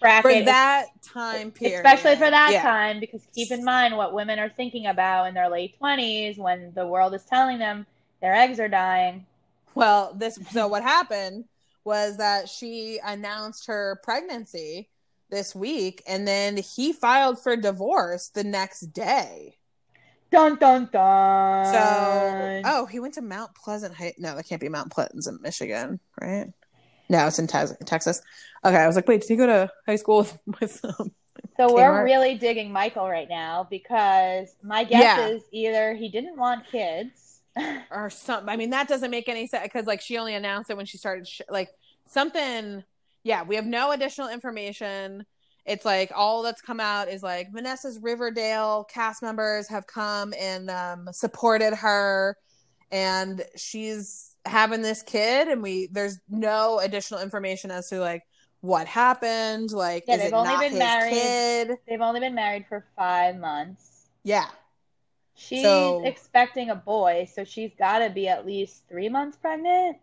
bracket For that time period, especially for that yeah. time because keep in mind what women are thinking about in their late 20s when the world is telling them their eggs are dying Well, this so what happened was that she announced her pregnancy this week, and then he filed for divorce the next day. Dun dun dun So, oh, he went to Mount Pleasant High. No, that can't be Mount Pleasant in Michigan, right? No, it's in Tex- Texas. Okay, I was like, wait, did he go to high school with, [LAUGHS] with um, so we're really digging michael right now because my guess Yeah. is either he didn't want kids [LAUGHS] or something. I mean, that doesn't make any sense because like she only announced it when she started sh- like something. Yeah, we have no additional information. It's like all that's come out is like Vanessa's Riverdale cast members have come and um, supported her, and she's having this kid, and we there's no additional information as to like what happened. Like, Yeah, is they've it only not been married- kid? they've only been married for five months Yeah, she's So- expecting a boy so she's got to be at least three months pregnant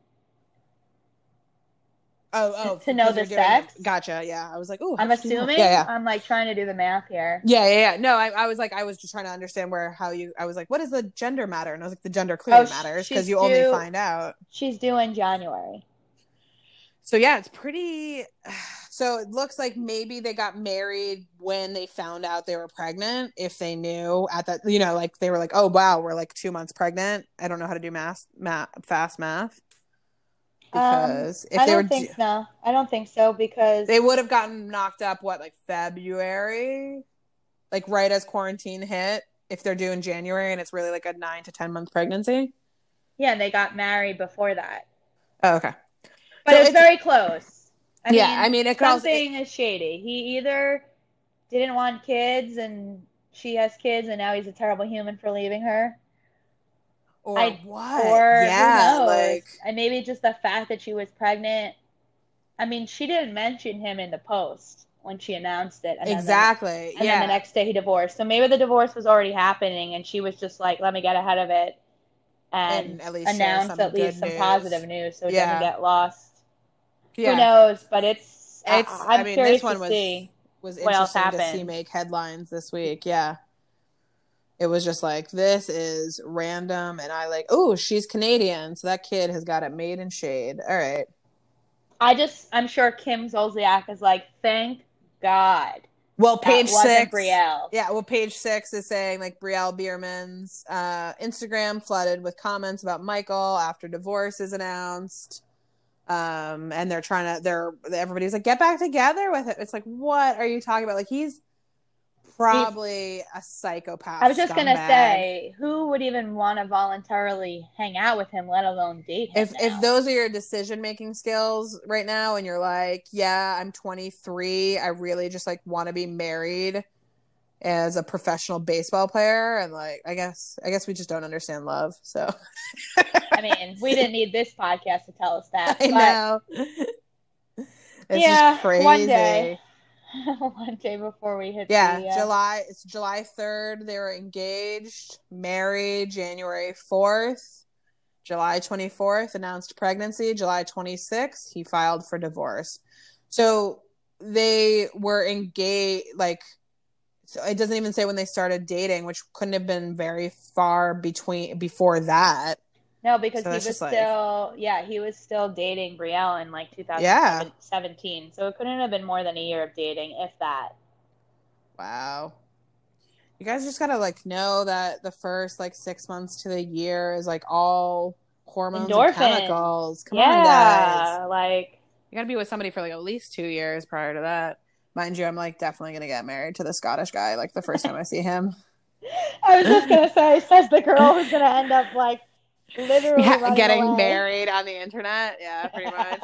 Oh, oh, To know because the sex? Gotcha. Yeah, I was like, oh, i'm assuming Yeah, yeah. i'm like trying to do the math here Yeah, yeah, yeah. No, I, I was like, I was just trying to understand where how you. I was like, what does the gender matter? And I was like, the gender oh, clearly Oh, matters because you only find out. she's due in january So yeah, it's pretty. [SIGHS] So it looks like maybe they got married when they found out they were pregnant. If they knew at that, you know, like they were like, oh wow, we're like two months pregnant. I don't know how to do math, math, fast math. Because if Um, I they don't were, think no. I don't think so because they would have gotten knocked up. What like February, like right as quarantine hit. If they're due in January and it's really like a nine to ten month pregnancy. yeah, and they got married before that. Oh, okay. But So it's, it's- very close. I Yeah, mean, I mean, it also- something is shady. He either didn't want kids and she has kids and now he's a terrible human for leaving her. Or I- what? Or yeah, like and maybe just the fact that she was pregnant. I mean, she didn't mention him in the post when she announced it. And then exactly. and yeah. then the next day he divorced. So maybe the divorce was already happening, and she was just like, "Let me get ahead of it," and, And at least announce at least some news. positive news so it Yeah. doesn't get lost. yeah. Who knows? But it's, I- It's. I'm I mean, curious this one to was see. was what else interesting to see make headlines this week. Yeah. It was just like this is random, and I like. Oh, she's Canadian, so that kid has got it made in shade. All right. I just, I'm sure Kim Zolciak is like, "Thank God Well, page six. Brielle." Yeah, well, page six is saying like Brielle Bierman's uh, Instagram flooded with comments about Michael after divorce is announced. Um, and they're trying to, they're, everybody's like, get back together with it. It's like, what are you talking about? Like, he's probably a psychopath. I was just gonna say, who would even want to voluntarily hang out with him, let alone date him? if now? if those are your decision making skills right now and you're like yeah i'm 23 i really just like want to be married as a professional baseball player and like i guess i guess we just don't understand love so [LAUGHS] I mean, we didn't need this podcast to tell us that. [LAUGHS] i but- know [LAUGHS] it's Yeah, just crazy one day. [LAUGHS] one day before we hit yeah the, uh, july it's july 3rd they were engaged married january 4th july 24th announced pregnancy july 26th he filed for divorce. So they were engaged like so it doesn't even say when they started dating which couldn't have been very far between before that no because so he was like- still yeah he was still dating Brielle in like 2017 so it couldn't have been more than a year of dating if that Wow. You guys just gotta like know that the first like six months to the year is like all hormones Endorphins. and chemicals. Come on, guys. like You gotta be with somebody for like at least two years prior to that. Mind you, I'm like definitely gonna get married to the Scottish guy like the first time I see him. [LAUGHS] I was just gonna say says the girl who's gonna end up like literally Yeah, getting away. married on the internet. Yeah, pretty much.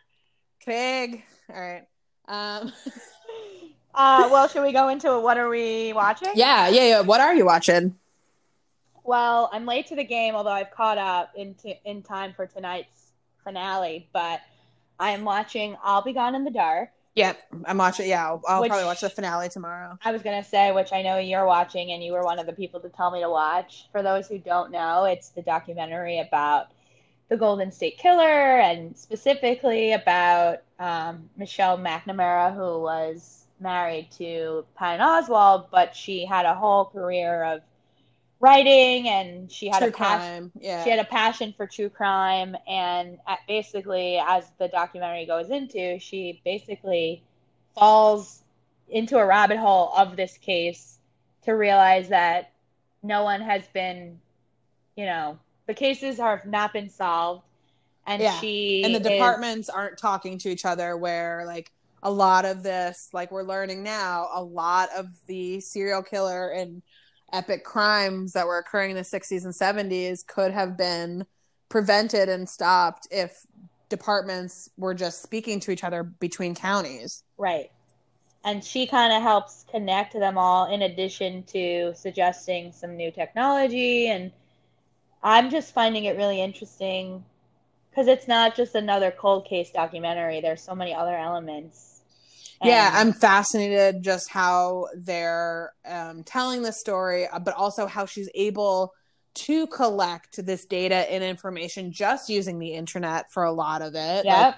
[LAUGHS] Craig. All right. Um [LAUGHS] uh [LAUGHS] well should we go into what are we watching Yeah, yeah, yeah. What are you watching? Well, I'm late to the game, although I've caught up in t- in time for tonight's finale. But I am watching "I'll Be Gone in the Dark." Yep, I'm watching. Yeah, I'll, I'll Which- probably watch the finale tomorrow. I was gonna say, which I know you're watching, and you were one of the people to tell me to watch. For those who don't know, it's the documentary about the Golden State Killer, and specifically about um, Michelle McNamara, who was married to Patton Oswalt, but she had a whole career of writing, and she had True a passion. Yeah. She had a passion for true crime, and basically, as the documentary goes into, she basically falls into a rabbit hole of this case to realize that no one has been, you know, the cases have not been solved, and Yeah. she and the is- departments aren't talking to each other where like a lot of this like we're learning now a lot of the serial killer and epic crimes that were occurring in the 60s and 70s could have been prevented and stopped if departments were just speaking to each other between counties Right. And she kind of helps connect them all in addition to suggesting some new technology. And I'm just finding it really interesting because it's not just another cold case documentary, there's so many other elements. Yeah i'm fascinated just how they're um, telling the story uh, but also how she's able to collect this data and information just using the internet for a lot of it. Like,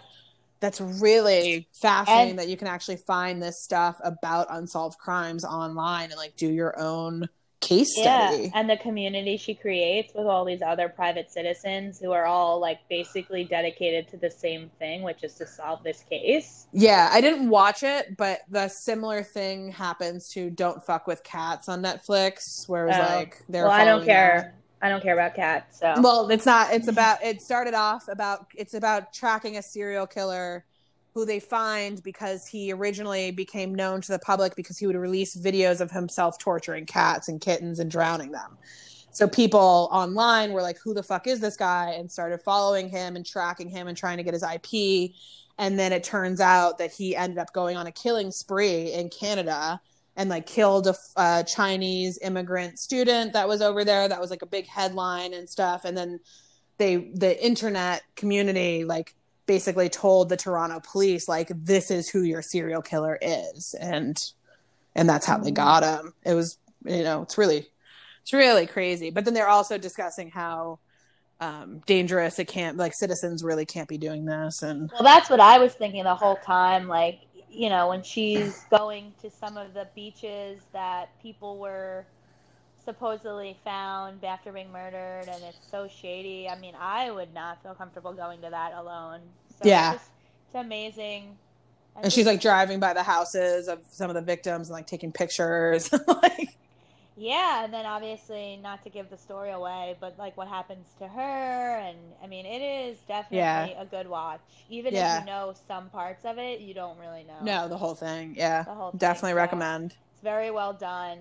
that's really fascinating And- that you can actually find this stuff about unsolved crimes online and like do your own case study. Yeah, and the community she creates with all these other private citizens who are all like basically dedicated to the same thing, which is to solve this case. Yeah, I didn't watch it, but the similar thing happens to Don't Fuck with Cats on Netflix, where it was Oh. like they're Well, I don't care. I don't care about cats. So. Well, it's not. It's about. It started off about. It's about tracking a serial killer who they find because he originally became known to the public because he would release videos of himself torturing cats and kittens and drowning them. So people online were like, "Who the fuck is this guy?" and started following him and tracking him and trying to get his IP. And then it turns out that he ended up going on a killing spree in Canada and like killed a uh, Chinese immigrant student that was over there. That was like a big headline and stuff. And then they, the internet community, like basically told the Toronto police, like, this is who your serial killer is. And, and that's how they got him. It was, you know, it's really, it's really crazy. But then they're also discussing how um, dangerous it can't, like, citizens really can't be doing this. And Well, that's what I was thinking the whole time. Like, you know, when she's going to some of the beaches that people were supposedly found after being murdered, and it's so shady. I mean, I would not feel comfortable going to that alone. So Yeah. It's, just, it's amazing. and she's like driving by the houses of some of the victims and like taking pictures. [LAUGHS] like, Yeah, and then obviously not to give the story away, but like what happens to her, and I mean, it is definitely Yeah. a good watch. Even Yeah. if you know some parts of it, you don't really know. no, the whole thing. Yeah. The whole thing, Definitely so recommend. It's very well done.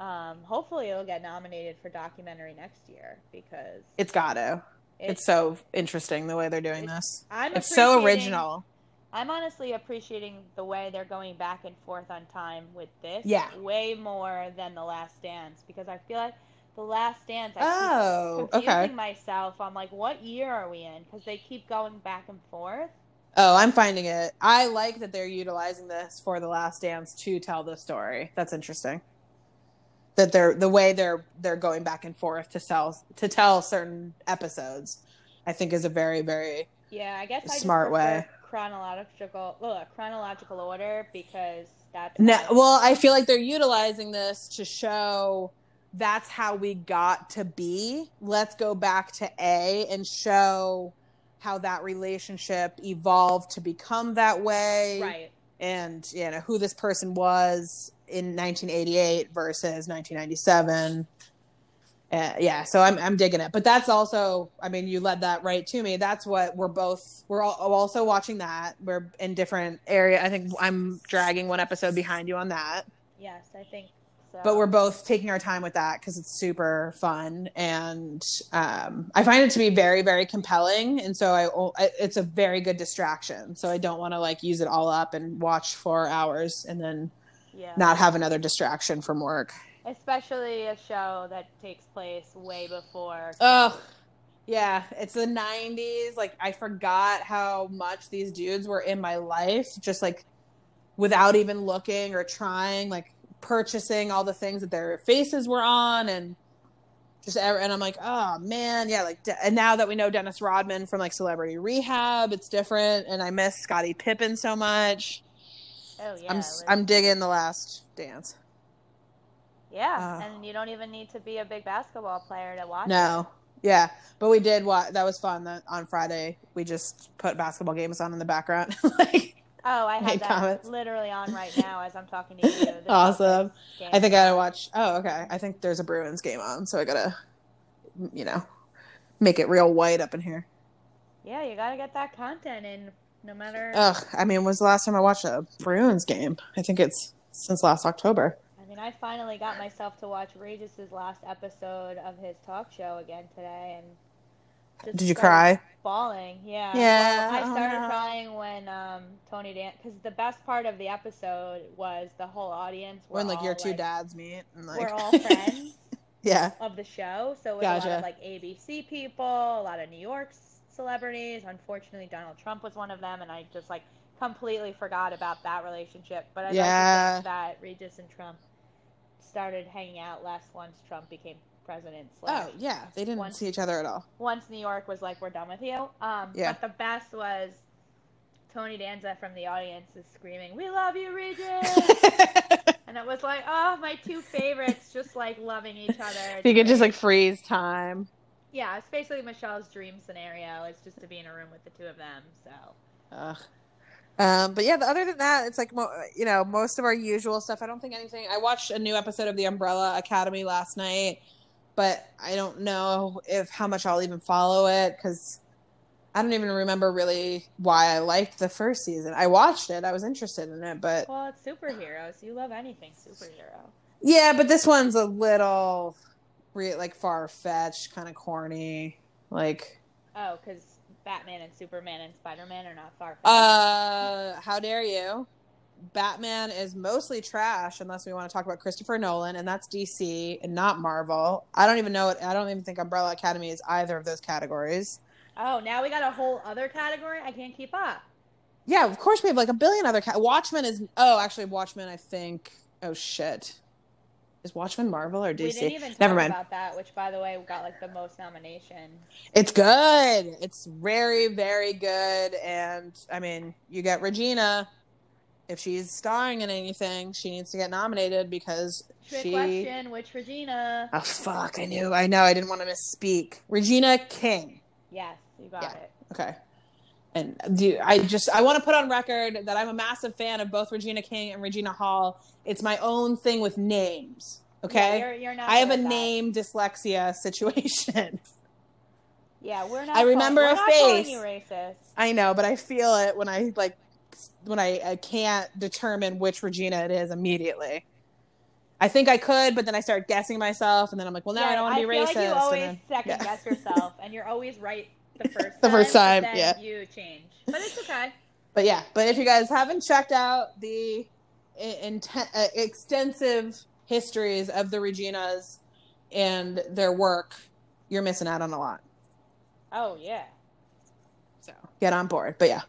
Um, hopefully, it'll get nominated for documentary next year because It's got to. It's, so interesting the way they're doing it's- this. I'm It's so original. I'm honestly appreciating the way they're going back and forth on time with this. Yeah. way more than the Last Dance because I feel like the Last Dance. I Oh, keep confusing okay. myself. I'm like, what year are we in? Because they keep going back and forth. Oh, I'm finding it. I like that they're utilizing this for the last dance to tell the story. That's interesting. That they're the way they're they're going back and forth to sell to tell certain episodes. I think is a very very Yeah, I guess Smart prefer way. chronological well, chronological order because that's No, well, I feel like they're utilizing this to show that's how we got to B. Let's go back to A and show how that relationship evolved to become that way. right. And, you know, who this person was in 1988 versus 1997. Uh, yeah, so I'm I'm digging it, but that's also, I mean, you led that right to me. That's what we're both we're all, also watching that. We're in different area. I think I'm dragging one episode behind you on that, Yes, I think so. but we're both taking our time with that because it's super fun and um, I find it to be very very compelling, and so I I- it's a very good distraction. So I don't want to like use it all up and watch four hours and then yeah. not have another distraction from work. Especially a show that takes place way before. Oh, yeah, it's the 90s. Like, I forgot how much these dudes were in my life. Just like without even looking or trying, like purchasing all the things that their faces were on and just and I'm like, oh man, yeah, like and now that we know Dennis Rodman from like Celebrity Rehab, it's different, and I miss Scottie Pippen so much. Oh yeah, I'm was- I'm digging the Last Dance. yeah, uh, and you don't even need to be a big basketball player to watch. No, yeah, but we did what that was fun. That on Friday we just put basketball games on in the background. [LAUGHS] like. Oh, I have that comments. literally on right now as I'm talking to you. [LAUGHS] Awesome. I think I gotta watch. Oh, okay. I think there's a Bruins game on, so I gotta, you know, make it real white up in here. Yeah, you gotta get that content in, no matter. Ugh, I mean, was the last time I watched a Bruins game? I think it's since last October. I mean, I finally got myself to watch Regis's last episode of his talk show again today, and Did you cry? Bawling, yeah. Yeah, Well, I oh started no. crying when um, Tony Dan, because the best part of the episode was the whole audience. When like all, your two like, dads meet and like We're all friends [LAUGHS] yeah. of the show, so it was a lot of like ABC people, a lot of New York s- celebrities. Unfortunately, Donald Trump was one of them, and I just like completely forgot about that relationship. But I'd Yeah. like think that Regis and Trump started hanging out less once Trump became president. slash- Oh yeah, they didn't Once- see each other at all. Once New York was like, "We're done with you." Um, Yeah. But the best was Tony Danza from the audience is screaming, "We love you, Regis!" [LAUGHS] and it was like, oh, my two favorites, just like loving each other. You could just like freeze time. Yeah, it's basically Michelle's dream scenario. It's just to be in a room with the two of them. So Ugh. Um, but yeah, the- other than that, it's like mo- you know most of our usual stuff. I don't think anything. I watched a new episode of The Umbrella Academy last night, but I don't know if how much I'll even follow it because I don't even remember really why I liked the first season. I watched it. I was interested in it, but well, it's superheroes. You love anything superhero. yeah, but this one's a little re- like far fetched, kind of corny. Like, Oh, because Batman and Superman and Spider Man are not far. uh, how dare you? Batman is mostly trash unless we want to talk about Christopher Nolan, and that's DC and not Marvel. I don't even know it. I don't even think Umbrella Academy is either of those categories. oh, now we got a whole other category. I can't keep up. Yeah, of course we have like a billion other. Ca- Watchmen is. Oh, actually, Watchmen. I think. Oh shit. Is Watchmen Marvel or DC? We didn't even talk Never mind. about that, which, by the way, got like the most nomination. It's good. It's very, very good. And I mean, you get Regina. If she's starring in anything, she needs to get nominated because Trick she. question: Which Regina? Oh fuck! I knew. I know. I didn't want to misspeak. Regina King. Yes, you got Yeah. it. Okay. And do I just I want to put on record that I'm a massive fan of both Regina King and Regina Hall. It's my own thing with names. Okay. Yeah, you're, you're not. I have a that. name dyslexia situation. [LAUGHS] Yeah, we're not. I remember a face. I know, but I feel it when I like when I, I can't determine which Regina it is immediately. I think I could, but then I start guessing myself, and then I'm like, well, no, I don't want to be racist. like you always then- second yeah. guess [LAUGHS] yourself, and you're always right [LAUGHS] the first The time. first time, yeah. You change, but it's okay. [LAUGHS] But yeah, but if you guys haven't checked out the inten- uh, extensive histories of the Reginas and their work, you're missing out on a lot. Oh yeah. So get on board. But yeah,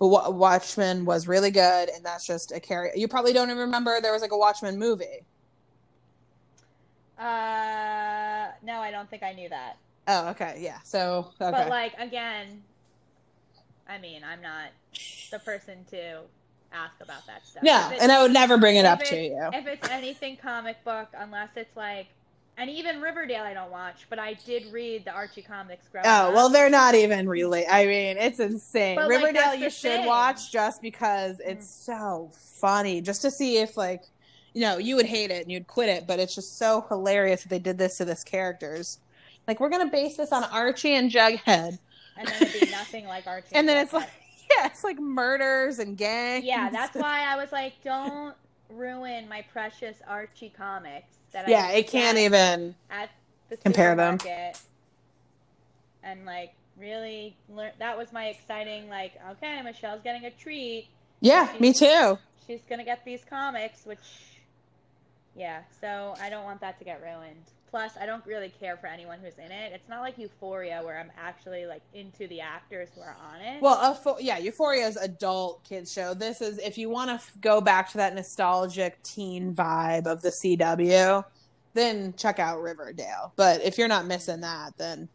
but Wa- Watchmen was really good, and that's just a carry. You probably don't even remember there was like a Watchmen movie. Uh, no, I don't think I knew that. Oh, okay, yeah. So okay, But like again, I mean, I'm not the person to ask about that stuff. no, and I would never bring it up to you. If it's anything comic book, unless it's like, and even Riverdale, I don't watch, but I did read the Archie comics growing Oh up. well, they're not even really. I mean, it's insane. But, Riverdale, that's you should thing. watch just because it's mm-hmm. so funny, just to see if like, you know, you would hate it and you'd quit it, but it's just so hilarious that they did this to this characters. Like, we're gonna base this on Archie and Jughead, and then it'd be nothing like Archie. [LAUGHS] and then it's like, yeah, it's like murders and gangs. yeah, that's why I was like, don't ruin my precious Archie comics. That yeah, I it can't even. at the compare them. And like really learn that was my exciting like okay Michelle's getting a treat Yeah, me too. she's gonna get these comics which yeah so I don't want that to get ruined Plus, I don't really care for anyone who's in it. It's not like Euphoria where I'm actually like into the actors who are on it. Well, uh, yeah, Euphoria's adult kids show. This is if you want to f- go back to that nostalgic teen vibe of the CW, then check out Riverdale. But if you're not missing that, then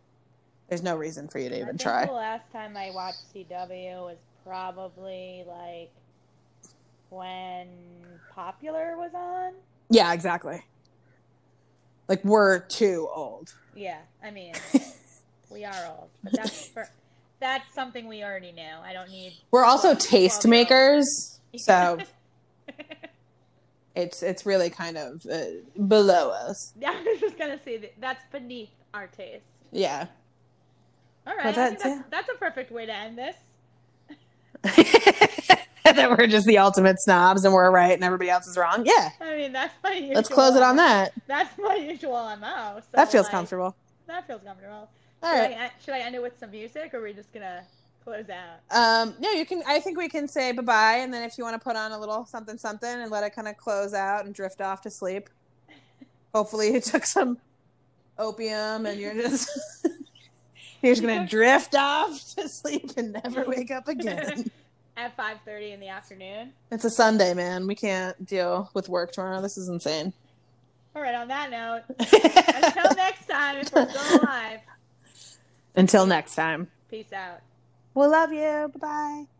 there's no reason for you to I even think try. The last time I watched CW was probably like when Popular was on. Yeah, exactly. Like we're too old. Yeah, I mean, [LAUGHS] we are old, but that's for that's something we already know. I don't need. We're also Well, tastemakers, well, [LAUGHS] so it's it's really kind of uh, below us. Yeah, [LAUGHS] I was just gonna say that that's beneath our taste. Yeah. All right, But I think that's- that's, that's a perfect way to end this. [LAUGHS] that we're just the ultimate snobs and we're right and everybody else is wrong. Yeah. I mean, that's my usual. Let's close it on that. That's my usual MO. So That feels like, comfortable. That feels comfortable. All should, right. I, should I end it with some music, or are we just gonna close out? Um, no, you can. I think we can say bye bye, and then if you want to put on a little something, something, and let it kind of close out and drift off to sleep. [LAUGHS] Hopefully, you took some opium, and you're just [LAUGHS] you're just gonna drift off to sleep and never wake up again. At 5:30 in the afternoon. it's a Sunday, man. We can't deal with work tomorrow. This is insane. All right. On that note, [LAUGHS] until next time, if we're still alive, Until next time, peace out. we'll love you. Bye bye.